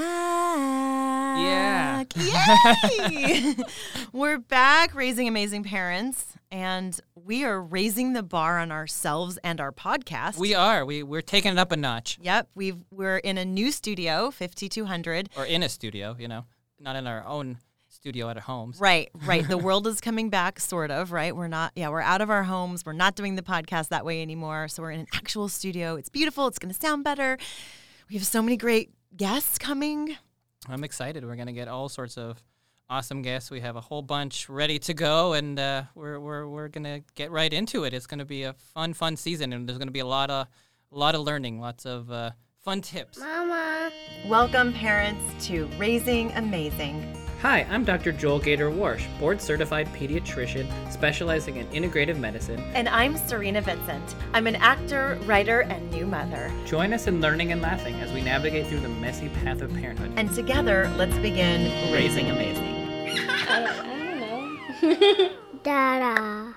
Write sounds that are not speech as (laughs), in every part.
back. Yeah. Yay! (laughs) We're back raising amazing parents, and we are raising the bar on ourselves and our podcast. We are. We we're taking it up a notch. Yep, we've we're in a new studio, 5200. Or in a studio, you know, not in our own studio at our homes. Right, right. the (laughs) world is coming back, sort of, right? We're not, yeah, we're out of our homes. We're not doing the podcast that way anymore. So we're in an actual studio. It's beautiful. It's going to sound better. We have so many great guests coming. I'm excited. We're gonna get all sorts of awesome guests. We have a whole bunch ready to go, and uh, we're we're we're gonna get right into it. It's gonna be a fun fun season, and there's gonna be a lot of a lot of learning, lots of uh, fun tips. Mama. Welcome, parents, to Raising Amazing. Hi, I'm Dr. Joel Gator Warsh, board certified pediatrician specializing in integrative medicine. And I'm Serena Vincent. I'm an actor, writer, and new mother. Join us in learning and laughing as we navigate through the messy path of parenthood. And together, let's begin Raising Amazing. (laughs) I don't know. Dada.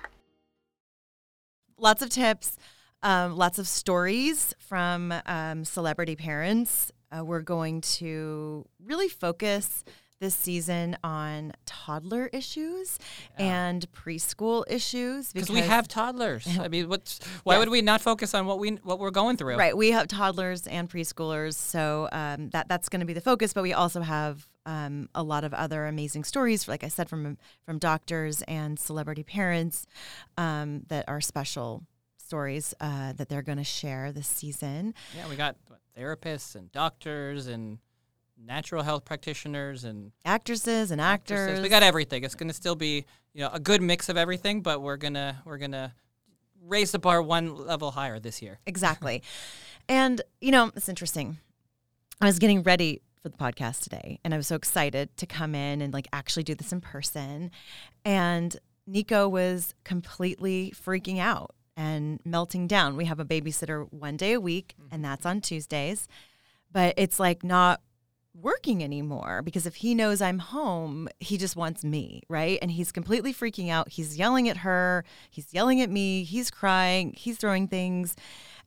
Lots of tips, um, lots of stories from um, celebrity parents. Uh, we're going to really focus this season on toddler issues and preschool issues Because we have toddlers. I mean, what's why Yes. would we not focus on what we what we're going through? Right, we have toddlers and preschoolers, so um, that that's going to be the focus. But we also have um, a lot of other amazing stories, like I said, from from doctors and celebrity parents um, that are special stories uh, that they're going to share this season. Yeah, we got what, therapists and doctors and natural health practitioners and Actresses and actresses. actors. We got everything. It's going to still be you know a good mix of everything, but we're gonna we're gonna raise the bar one level higher this year. Exactly. (laughs) and, you know, it's interesting. I was getting ready for the podcast today and I was so excited to come in and like actually do this in person. And Nico was completely freaking out and melting down. We have a babysitter one day a week and mm-hmm. that's on Tuesdays. But it's like not working anymore because if he knows I'm home, he just wants me, right? And he's completely freaking out. He's yelling at her, he's yelling at me, he's crying, he's throwing things.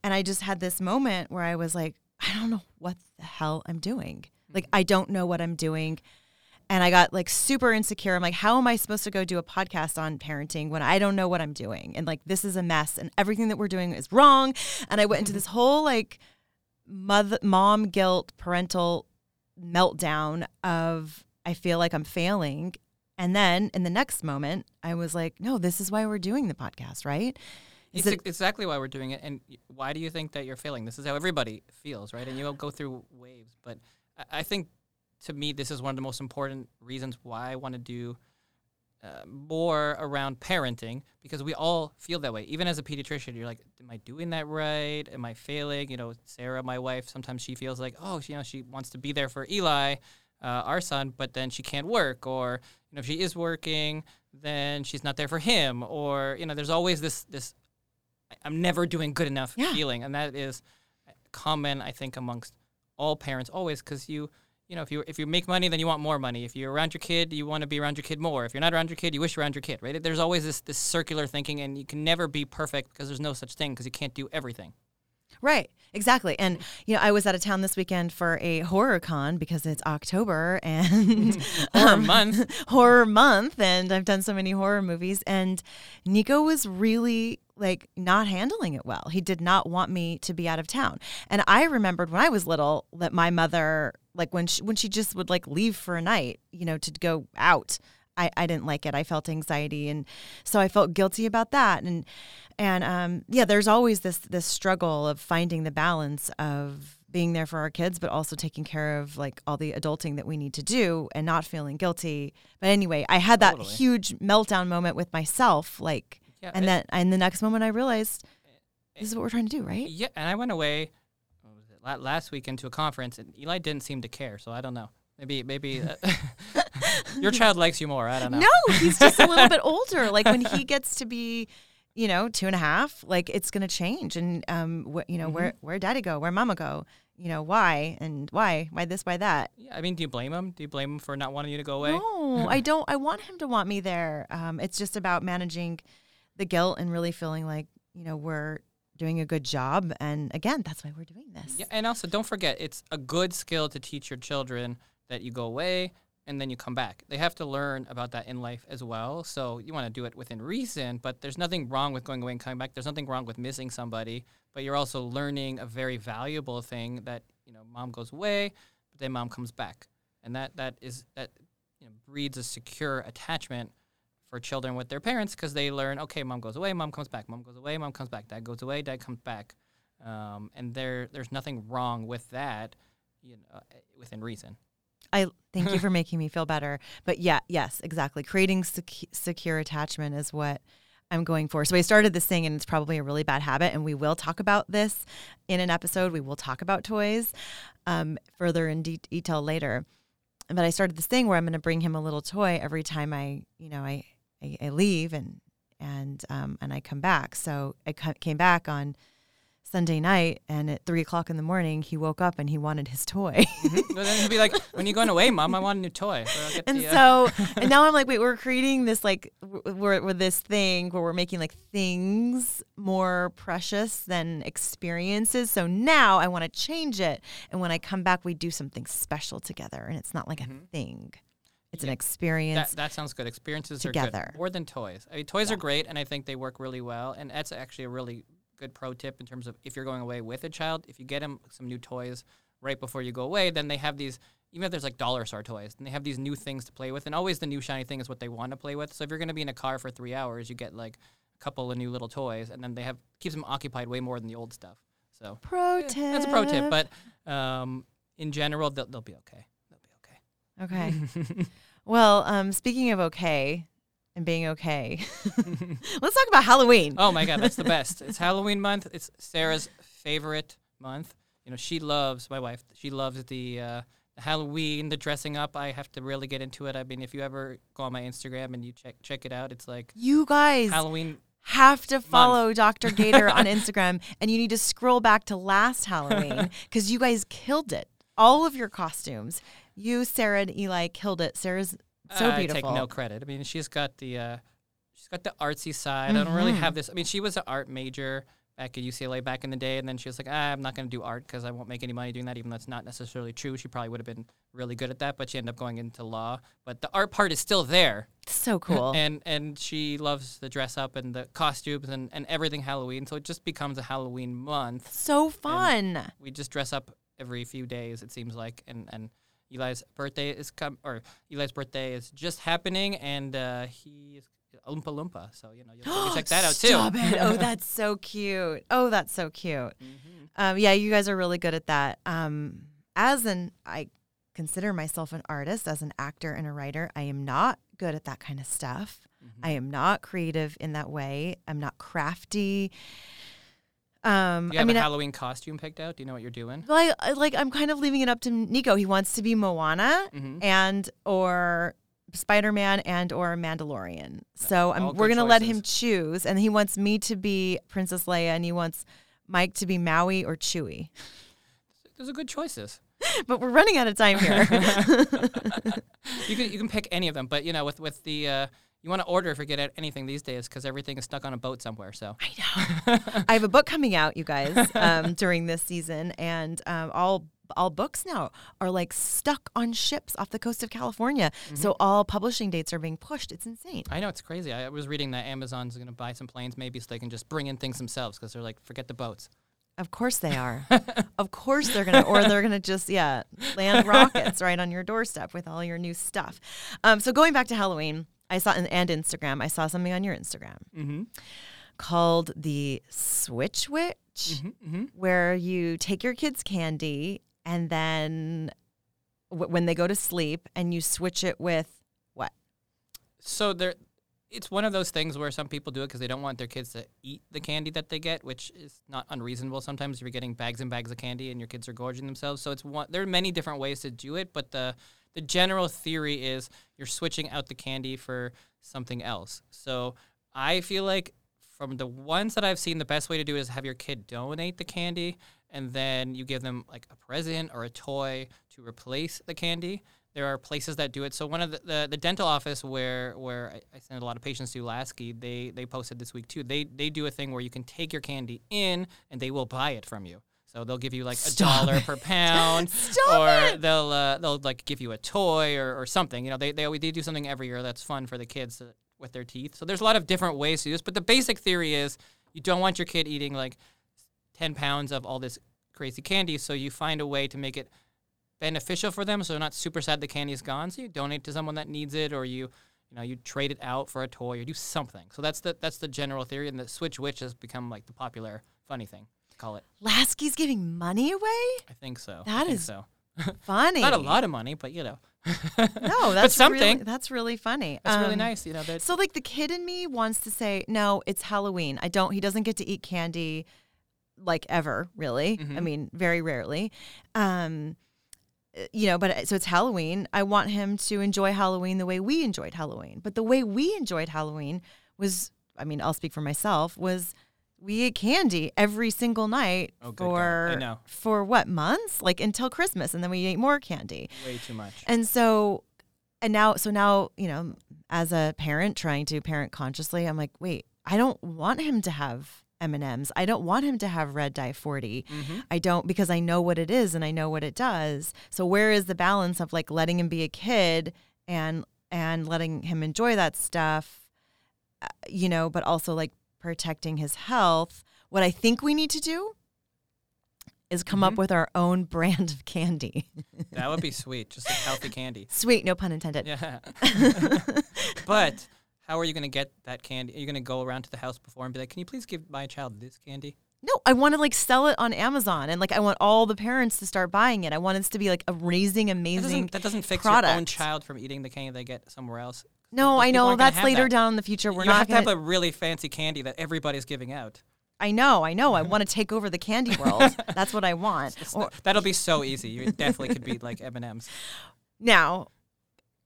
And I just had this moment where I was like, I don't know what the hell I'm doing. Like, mm-hmm. I don't know what I'm doing. And I got like super insecure. I'm like, how am I supposed to go do a podcast on parenting when I don't know what I'm doing? And like, this is a mess and everything that we're doing is wrong. And I went into mm-hmm. this whole like mother, mom guilt, parental meltdown of I feel like I'm failing. And then in the next moment, I was like, no, this is why we're doing the podcast, right? Is It's it- exactly why we're doing it. And why do you think that you're failing? This is how everybody feels, right? And you'll go through waves. But I, I think to me, this is one of the most important reasons why I want to do uh, more around parenting because we all feel that way. Even as a pediatrician, you're like, am I doing that right? Am I failing? You know, Sarah, my wife, sometimes she feels like, oh, you know, she wants to be there for Eli, uh, our son, but then she can't work. Or, you know, if she is working, then she's not there for him. Or, you know, there's always this, this, I'm never doing good enough Yeah. feeling. And that is common, I think, amongst all parents always because you, you know, if you if you make money, then you want more money. If you're around your kid, you want to be around your kid more. If you're not around your kid, you wish you're around your kid, right? There's always this this circular thinking, and you can never be perfect because there's no such thing because you can't do everything. Right, exactly. And you know, I was out of town this weekend for a horror con because it's October (laughs) and (laughs) Horror um, month. (laughs) horror month, and I've done so many horror movies. And Nico was really like not handling it well. He did not want me to be out of town. And I remembered when I was little that my mother, like when she when she just would like leave for a night, you know, to go out. I, I didn't like it. I felt anxiety, and so I felt guilty about that. And and um, yeah, there's always this this struggle of finding the balance of being there for our kids, but also taking care of like all the adulting that we need to do and not feeling guilty. But anyway, I had that Totally. huge meltdown moment with myself, like, Yeah, and it- then and the next moment I realized this is what we're trying to do, right? Yeah, and I went away what was it, last weekend to a conference, and Eli didn't seem to care. So I don't know. Maybe maybe uh, (laughs) your child likes you more. I don't know. No, he's just a little bit older. Like when he gets to be, you know, two and a half, like it's going to change. And, um, wh- you know, where, where daddy go, where mama go, you know, why and why, why this, why that. Yeah, I mean, do you blame him? Do you blame him for not wanting you to go away? No, I (laughs) don't. I want him to want me there. Um, it's just about managing the guilt and really feeling like, you know, we're doing a good job. And again, that's why we're doing this. Yeah, and also don't forget, it's a good skill to teach your children that you go away and then you come back. They have to learn about that in life as well. So you want to do it within reason, but there's nothing wrong with going away and coming back. There's nothing wrong with missing somebody, but you're also learning a very valuable thing that you know, mom goes away, but then mom comes back, and that that is that you know, breeds a secure attachment for children with their parents because they learn, okay, mom goes away, mom comes back, mom goes away, mom comes back, dad goes away, dad comes back, um, and there there's nothing wrong with that, you know, within reason. I thank you (laughs) for making me feel better. But yeah, yes, exactly. Creating sec- secure attachment is what I'm going for. So I started this thing, and it's probably a really bad habit. And we will talk about this in an episode. We will talk about toys um, further in de- detail later. But I started this thing where I'm going to bring him a little toy every time I, you know, I I, I leave and and um, and I come back. So I came back on Sunday night, and at three o'clock in the morning, he woke up and he wanted his toy. mm-hmm. then he'd be like, "When are you going away, mom? I want a new toy." and the, uh... so, and now I'm like, "Wait, we're creating this like we're, we're this thing where we're making like things more precious than experiences. So now I want to change it, and when I come back, we do something special together, and it's not like mm-hmm. a thing." It's yeah. an experience. That, that, sounds good. Experiences together. are good. More than toys. I mean, toys yeah. are great, and I think they work really well. And that's actually a really good pro tip in terms of if you're going away with a child, if you get them some new toys right before you go away, then they have these. Even if there's like dollar store toys, and they have these new things to play with, and always the new shiny thing is what they want to play with. So if you're going to be in a car for three hours, you get like a couple of new little toys, and then they have keeps them occupied way more than the old stuff. So pro tip. That's a pro tip, but um, in general, they'll, they'll be okay. They'll be okay. Okay. (laughs) well, um, speaking of okay, and being okay. (laughs) (laughs) Let's talk about Halloween. Oh my God, that's the best. (laughs) It's Halloween month. It's Sarah's favorite month. You know, she loves my wife. She loves the, uh, Halloween, the dressing up. I have to really get into it. I mean, if you ever go on my Instagram and you check check it out, it's like you guys Halloween have to follow month. Dr. Gator on Instagram, and you need to scroll back to last Halloween because you guys killed it. All of your costumes. You, Sarah, and Eli killed it. Sarah's so beautiful. I take no credit. I mean, she's got the uh, she's got the artsy side. Mm-hmm. I don't really have mm-hmm. this. I mean, she was an art major back at UCLA back in the day, and then she was like, ah, I'm not going to do art because I won't make any money doing that. Even though it's not necessarily true, she probably would have been really good at that, but she ended up going into law. But the art part is still there. So cool. (laughs) and and she loves the dress up and the costumes and, and everything Halloween. So it just becomes a Halloween month. So fun. And we just dress up every few days. It seems like, and and Eli's birthday is come or Eli's birthday is just happening, and uh, he is Oompa Loompa. So you know, you (gasps) check that out too. Stop it! Oh, that's so (laughs) cute. Oh, that's so cute. Mm-hmm. Um, yeah, you guys are really good at that. Um, as an, I consider myself an artist, as an actor and a writer. I am not good at that kind of stuff. Mm-hmm. I am not creative in that way. I'm not crafty. Um, you have I mean, a Halloween I, costume picked out. Do you know what you're doing? Well, I, like I'm kind of leaving it up to Nico. He wants to be Moana mm-hmm. and or Spider Man and or Mandalorian. So we're gonna choices. let him choose, and he wants me to be Princess Leia, and he wants Mike to be Maui or Chewie. (laughs) Those are good choices. (laughs) but we're running out of time here. (laughs) you can you can pick any of them, but you know with with the uh, you want to order if you get anything these days because everything is stuck on a boat somewhere. So I know. (laughs) I have a book coming out, you guys, (laughs) um, during this season, and um, all all books now are like stuck on ships off the coast of California. Mm-hmm. So all publishing dates are being pushed. It's insane. I know it's crazy. I was reading that Amazon's going to buy some planes maybe so they can just bring in things themselves because they're like, forget the boats. Of course they are. (laughs) of course they're gonna, or they're gonna just yeah land rockets right on your doorstep with all your new stuff. Um, so going back to Halloween, I saw and Instagram. I saw something on your Instagram mm-hmm. called the Switch Witch, mm-hmm, mm-hmm. where you take your kids' candy and then w- when they go to sleep, and you switch it with what? So there, it's one of those things where some people do it because they don't want their kids to eat the candy that they get, which is not unreasonable. Sometimes you're getting bags and bags of candy and your kids are gorging themselves. So it's one. There are many different ways to do it, but the the general theory is you're switching out the candy for something else. So I feel like from the ones that I've seen, the best way to do it is have your kid donate the candy and then you give them like a present or a toy to replace the candy. there are places that do it. So one of the, the, the dental office where where I, I send a lot of patients to Lasky, they they posted this week too. They they do a thing where you can take your candy in and they will buy it from you. So they'll give you like a dollar it. per pound, (laughs) or it. they'll uh, they'll like give you a toy or, or something. You know, they they always they do something every year that's fun for the kids to, with their teeth. So there's a lot of different ways to do this, but the basic theory is you don't want your kid eating like 10 pounds of all this crazy candy, so you find a way to make it beneficial for them so they're not super sad the candy is gone. So you donate to someone that needs it or you you know, you trade it out for a toy or do something. So that's the that's the general theory and the switch witch has become like the popular funny thing call it. Lasky's giving money away? I think so. That I think is so. Funny. Not a lot of money, but you know. (laughs) No, that's something. Really, that's really funny. That's really Um, nice, you know, that So like the kid in me wants to say, no, it's Halloween. I don't he doesn't get to eat candy like ever, really. I Mhm. mean, very rarely. Um uh, you know, but uh, so it's Halloween. I want him to enjoy Halloween the way we enjoyed Halloween. But the way we enjoyed Halloween was I mean, I'll speak for myself, was we ate candy every single night Oh, for for what months? Like until Christmas and then we ate more candy. way too much. And so, and now, so now, you know, as a parent trying to parent consciously, I'm like, wait, I don't want him to have M and M's. I don't want him to have red dye 40. Mhm. I don't because I know what it is and I know what it does. So where is the balance of like letting him be a kid and and letting him enjoy that stuff, uh, you know, but also like protecting his health? What I think we need to do is come up Mhm. with our own (laughs) brand of candy. That would be sweet, just like healthy candy. (laughs) Sweet, no pun intended. Yeah. (laughs) but how are you going to get that candy? Are you going to go around to the house before and be like, "Can you please give my child this candy?" No, I want to like sell it on Amazon and like I want all the parents to start buying it. I want it to be like a raising, That amazing. doesn't, that doesn't fix your own child from eating the candy they get somewhere else. No, I know that's later that. down in the future. We're you not have gonna. to have a really fancy candy that everybody's giving out. I know, I know. I (laughs) want to take over the candy world. (laughs) that's what I want. Or, That'll be so easy. You definitely could be like M and M's. now,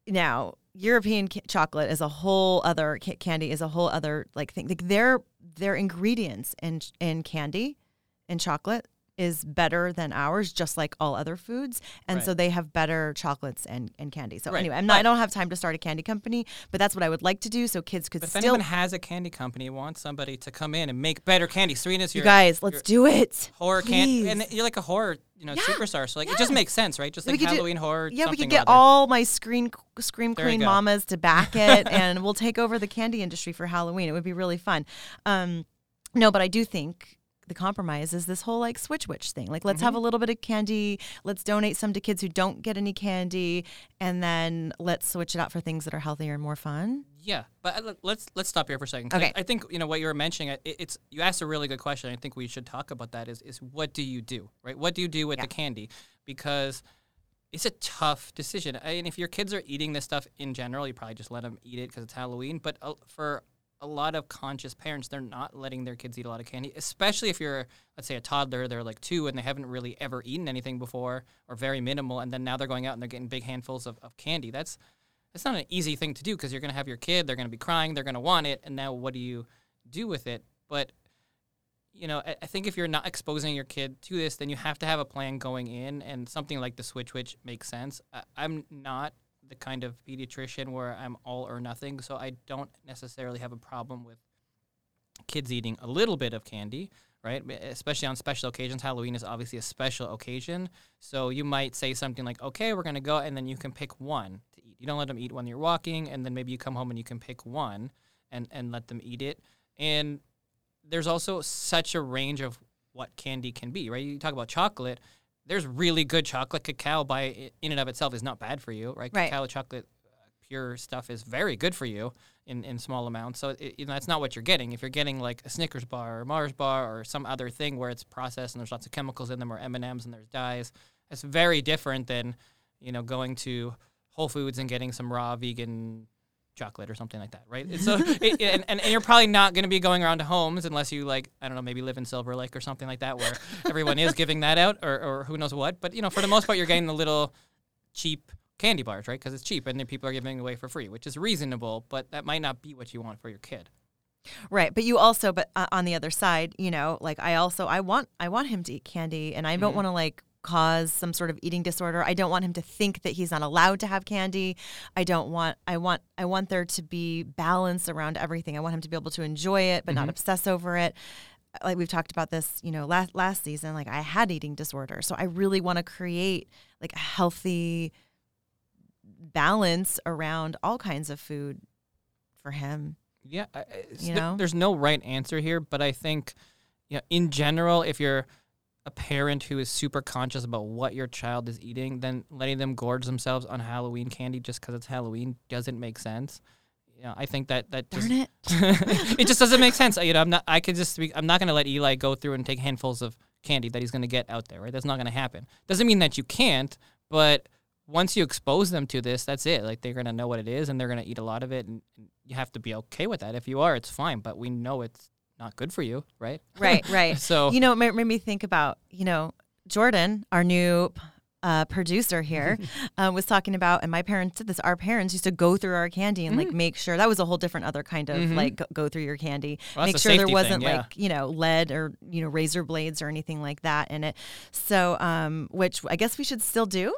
now European ca- chocolate is a whole other ca- candy is a whole other like thing. Like their their ingredients in in candy and chocolate is better than ours, just like all other foods. And Right. so they have better chocolates and, and candy. So Right, anyway, I'm not, I don't have time to start a candy company, but that's what I would like to do so kids could But if still. anyone has a candy company, wants somebody to come in and make better candy. Serena's you guys, let's do it. horror candy, and you're like a horror, you know, Yeah, superstar. So like, it just makes sense, right? Just like could do- Halloween horror. Yeah, we could get all my screen scream queen mamas to back it, (laughs) and we'll take over the candy industry for Halloween. It would be really fun. Um, no, but I do think the compromise is this whole like switch witch thing. Like, let's Mm-hmm. have a little bit of candy. Let's donate some to kids who don't get any candy, and then let's switch it out for things that are healthier and more fun. Yeah, but uh, let- let's let's stop here for a second. Okay. I, I think you know what you were mentioning. uh, It, it's you asked a really good question. I think we should talk about that. Is is what do you do, right? What do you do with Yeah. the candy? Because it's a tough decision. I mean, if your kids are eating this stuff in general, you probably just let them eat it because it's Halloween. But uh, for a lot of conscious parents, they're not letting their kids eat a lot of candy, especially if you're, let's say, a toddler. They're like two and they haven't really ever eaten anything before or very minimal, and then now they're going out and they're getting big handfuls of, of candy. That's that's not an easy thing to do because you're going to have your kid, they're going to be crying, they're going to want it, and now what do you do with it? But you know, I, I think if you're not exposing your kid to this, then you have to have a plan going in, and something like the switch, which makes sense. I, I'm not the kind of pediatrician where I'm all or nothing, so I don't necessarily have a problem with kids eating a little bit of candy, right? Especially on special occasions. Halloween is obviously a special occasion. So you might say something like, okay, we're going to go, and then you can pick one to eat. You don't let them eat when you're walking, and then maybe you come home and you can pick one and, and let them eat it. And there's also such a range of what candy can be, right? You talk about chocolate. There's really good chocolate. Cacao, by in and of itself, is not bad for you, right? Right. Cacao chocolate, uh, pure stuff, is very good for you in, in small amounts. So it, you know that's not what you're getting. If you're getting like a Snickers bar or a Mars bar or some other thing where it's processed and there's lots of chemicals in them, or M and M's and there's dyes, that's very different than you know going to Whole Foods and getting some raw vegan chocolate or something like that, right? It's So it, and, and, and you're probably not going to be going around to homes unless you like I don't know maybe live in Silver Lake or something like that where (laughs) everyone is giving that out or, or who knows what. But you know for the most part you're getting the little cheap candy bars, right? Because it's cheap and then people are giving away for free, which is reasonable, but that might not be what you want for your kid. Right, but you also, but uh, on the other side, you know, like I also, I want, I want him to eat candy, and I don't Mhm. want to like cause some sort of eating disorder. I don't want him to think that he's not allowed to have candy. I don't want I want I want there to be balance around everything. I want him to be able to enjoy it but not mm-hmm. obsess over it. Uh, like we've talked about this, you know, last last season, like I had eating disorder. So I really want to create like a healthy balance around all kinds of food for him. Yeah, I- You know? there's no right answer here, but I think, you know, in general, if you're a parent who is super conscious about what your child is eating, then letting them gorge themselves on Halloween candy just because it's Halloween doesn't make sense. You know, I think that that just, Darn it. (laughs) it just doesn't make sense. Uh, you know, I'm not. I could just. Be, I'm not going to let Eli go through and take handfuls of candy that he's going to get out there. Right? That's not going to happen. Doesn't mean that you can't, but once you expose them to this, that's it. Like they're going to know what it is, and they're going to eat a lot of it, and, and you have to be okay with that. If you are, it's fine. But we know it's not good for you, right? Right, (laughs) right. So you know, it made, made me think about, you know, Jordan, our new uh, producer here, (laughs) uh, was talking about, and my parents did this. Our parents used to go through our candy and like make sure that was a whole different other kind of Mhm. like go, go through your candy, Well, make sure there wasn't thing, yeah. like you know lead or you know razor blades or anything like that in it. So, um, which I guess we should still do.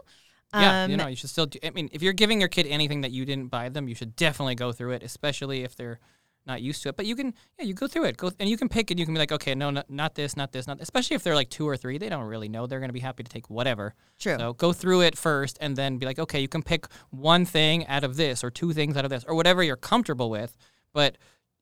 Yeah, Um, you know, you should still. Do, I mean, if you're giving your kid anything that you didn't buy them, you should definitely go through it, especially if they're not used to it. But you can, yeah, you go through it, go and you can pick and you can be like, okay, no, not, not this, not this, not. Especially if they're like two or three, they don't really know. They're going to be happy to take whatever. True. So go through it first, and then be like, okay, you can pick one thing out of this, or two things out of this, or whatever you're comfortable with. But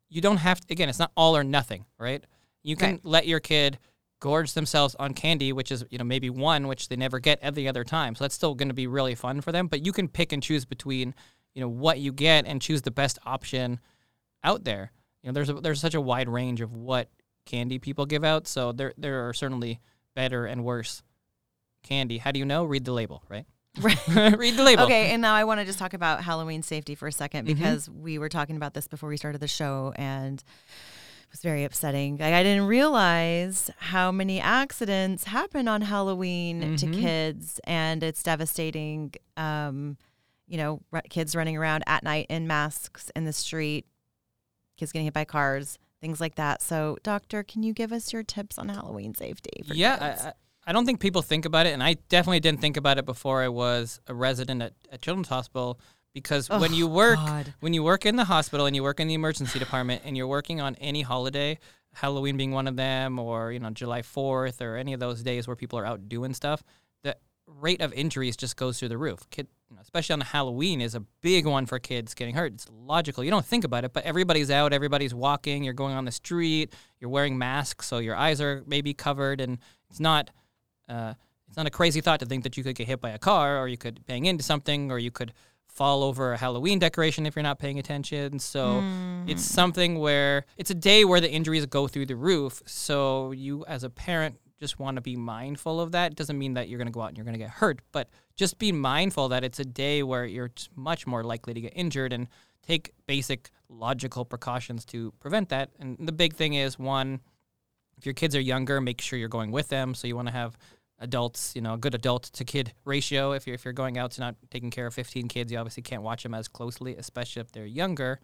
you don't have to. Again, it's not all or nothing, right? You can Right. let your kid gorge themselves on candy, which is you know maybe one which they never get every other time. So that's still going to be really fun for them. But you can pick and choose between you know what you get and choose the best option out there. You know, there's a, there's such a wide range of what candy people give out. So there there are certainly better and worse candy. How do you know? Read the label, right? Right. (laughs) Read the label. Okay, and now I want to just talk about Halloween safety for a 2nd Mhm. because we were talking about this before we started the show and it was very upsetting. Like, I didn't realize how many accidents happen on Halloween to Mhm. kids and it's devastating. Um, you know, r- kids running around at night in masks in the street, kids getting hit by cars, things like that. So, doctor, can you give us your tips on Halloween safety? Yeah? I, I, I don't think people think about it, and I definitely didn't think about it before I was a resident at, at Children's Hospital. Because oh, when Oh, you work, God. when you work in the hospital and you work in the emergency department, and you're working on any holiday, Halloween being one of them, or you know July Fourth, or any of those days where people are out doing stuff, the rate of injuries just goes through the roof. Kid, you know, especially on Halloween, is a big one for kids getting hurt. It's logical. You don't think about it, but everybody's out, everybody's walking, you're going on the street, you're wearing masks, so your eyes are maybe covered, and it's not. Uh, it's not a crazy thought to think that you could get hit by a car, or you could bang into something, or you could fall over a Halloween decoration if you're not paying attention. So it's something where it's a day where the injuries go through the roof. So you, as a parent, just want to be mindful of that. It doesn't mean that you're going to go out and you're going to get hurt, but just be mindful that it's a day where you're much more likely to get injured and take basic logical precautions to prevent that. And the big thing is one, if your kids are younger, make sure you're going with them. So you want to have adults, you know, a good adult to kid ratio. If you're if you're going out to not taking care of 15 kids, you obviously can't watch them as closely, especially if they're younger.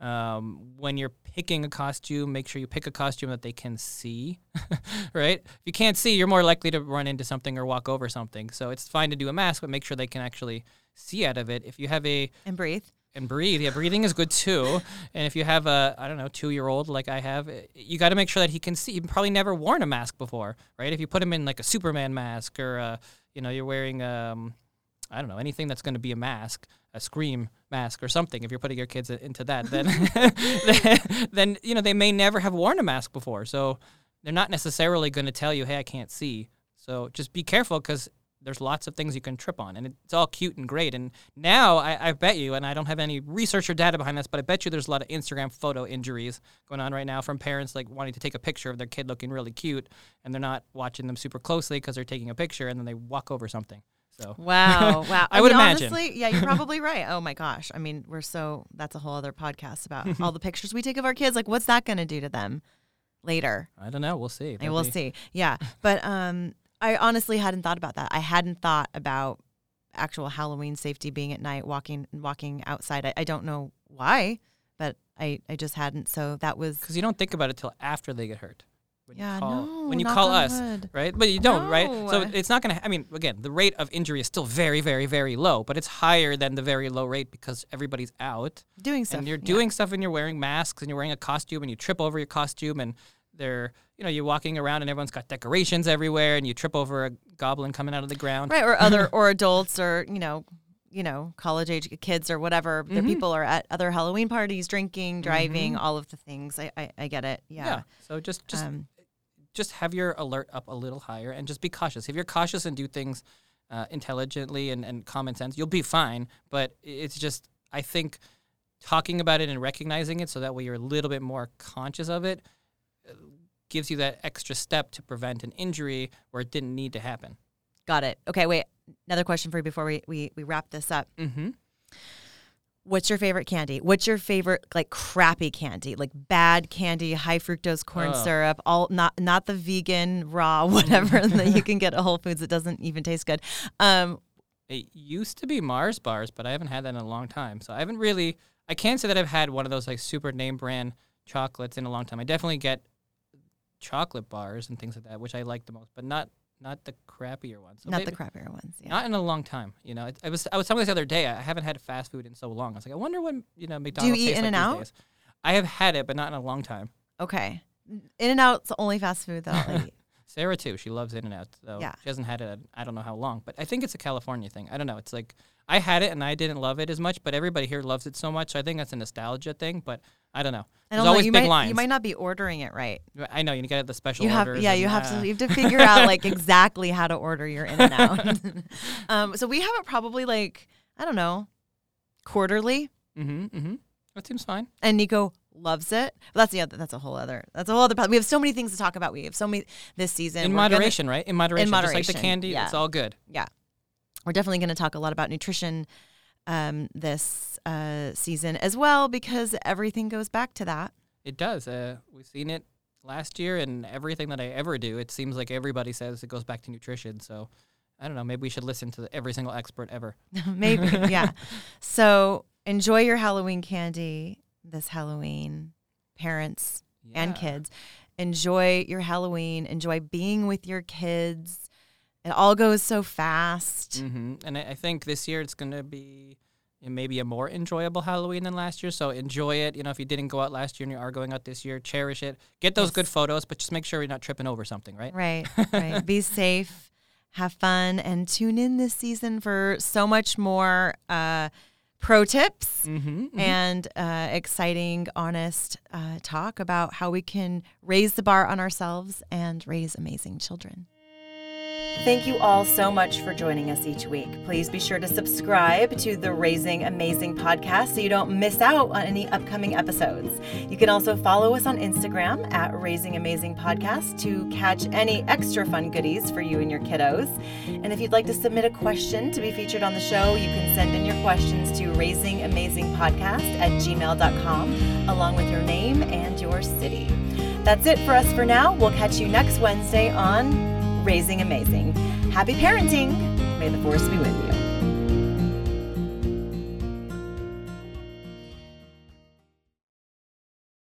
Um, when you're picking a costume, make sure you pick a costume that they can see, (laughs) right? If you can't see, you're more likely to run into something or walk over something. So it's fine to do a mask, but make sure they can actually see out of it. If you have a and breathe. and breathe. Yeah, breathing is good too. (laughs) And if you have a, I don't know, two year old like I have, eh, you got to make sure that he can see. He probably never worn a mask before, right? If you put him in like a Superman mask or, uh, you know, you're wearing, um, I don't know, anything that's going to be a mask, a scream mask or something. If you're putting your kids into that, then, (laughs) then, you know they may never have worn a mask before, so they're not necessarily going to tell you, "Hey, I can't see." So just be careful because there's lots of things you can trip on, and it's all cute and great. And now I, I bet you, and I don't have any research or data behind this, but I bet you there's a lot of Instagram photo injuries going on right now from parents like wanting to take a picture of their kid looking really cute, and they're not watching them super closely because they're taking a picture, and then they walk over something. So Wow, (laughs) wow. I would mean, imagine. Honestly, yeah, you're probably right. Oh my gosh. I mean, we're so that's a whole other podcast about (laughs) all the pictures we take of our kids. Like, what's that going to do to them later? I don't know. We'll see. We'll see. Yeah, but um, I honestly hadn't thought about that. I hadn't thought about actual Halloween safety being at night, walking walking outside. I, I don't know why, but I I just hadn't. So that was because you don't think about it till after they get hurt. When Yeah, you call no, when you call us, right? But you don't, right? So it's not going to. I mean, again, the rate of injury is still very, very, very low, but it's higher than the very low rate because everybody's out Doing stuff. and you're yeah. doing stuff and you're wearing masks and you're wearing a costume and you trip over your costume and they're you know you're walking around and everyone's got decorations everywhere and you trip over a goblin coming out of the ground. right or other (laughs) or adults or you know you know college age kids or whatever their Mhm. people are at other halloween parties drinking driving Mhm. all of the things i i, I get it yeah, So just just um, just have your alert up a little higher and just be cautious. If you're cautious and do things uh, intelligently and, and common sense, you'll be fine. But it's just, I think, talking about it and recognizing it so that way you're a little bit more conscious of it uh, gives you that extra step to prevent an injury where it didn't need to happen. got it okay wait another question for you before we we, we wrap this up Mm-hmm. What's your favorite candy what's your favorite like crappy candy like bad candy high fructose corn Oh. syrup all not not the vegan raw (laughs) whatever that you can get at whole foods that doesn't even taste good um It used to be Mars bars, but I haven't had that in a long time. So I haven't really. I can't say that I've had one of those like super name brand chocolates in a long time. I definitely get chocolate bars and things like that, which I like the most, but not not the crappier ones. So not the crappier ones yeah Not in a long time. You know, it, I was I was telling this the other day. I haven't had fast food in so long. I was like, I wonder what you know McDonald's. eat tastes like In-N-Out? days. I have had it, but not in a long time. okay in and out's the only fast food that i'll (laughs) eat Sarah too. She loves In and Out. So Yeah. she hasn't had it. I don't know how long, but I think it's a California thing. I don't know. It's like I had it and I didn't love it as much, but everybody here loves it so much. So I think that's a nostalgia thing. But I don't know. I There's know. always You big might lines. you might not be ordering it right. I know you get the special You have orders. yeah. and, You have uh, to you have to figure out like (laughs) exactly how to order your in and out. (laughs) um, so we have it probably like I don't know quarterly, Mm-hmm. Mm-hmm. That seems fine. and Nico loves it. But that's the other. That's a whole other. That's a whole other. We have so many things to talk about. We have so many this season. In We're gonna- moderation, right? In moderation. Just like moderation, the candy, yeah. it's all good. Yeah, we're definitely going to talk a lot about nutrition um, this uh, season as well because everything goes back to that. It does. Uh, we've seen it last year, and everything that I ever do, it seems like everybody says it goes back to nutrition. So I don't know. Maybe we should listen to every single expert ever. (laughs) Maybe, yeah. (laughs) So enjoy your Halloween candy this Halloween, parents and kids. Enjoy your Halloween. Enjoy being with your kids. It all goes so fast. hmm And I, I think this year it's going to be maybe a more enjoyable Halloween than last year. So enjoy it. You know, if you didn't go out last year and you are going out this year, cherish it. Get those Yes. good photos, but just make sure you're not tripping over something, right? Right, right. (laughs) Be safe, have fun, and tune in this season for so much more uh, pro tips. Mm-hmm. and uh, exciting, honest uh, talk about how we can raise the bar on ourselves and raise amazing children. Thank you all so much for joining us each week. Please be sure to subscribe to the Raising Amazing podcast so you don't miss out on any upcoming episodes. You can also follow us on Instagram at Raising Amazing Podcast to catch any extra fun goodies for you and your kiddos. And if you'd like to submit a question to be featured on the show, you can send in your questions to raisingamazingpodcast at gmail.com along with your name and your city. That's it for us for now. We'll catch you next Wednesday on Raising Amazing. Happy parenting. May the force be with you.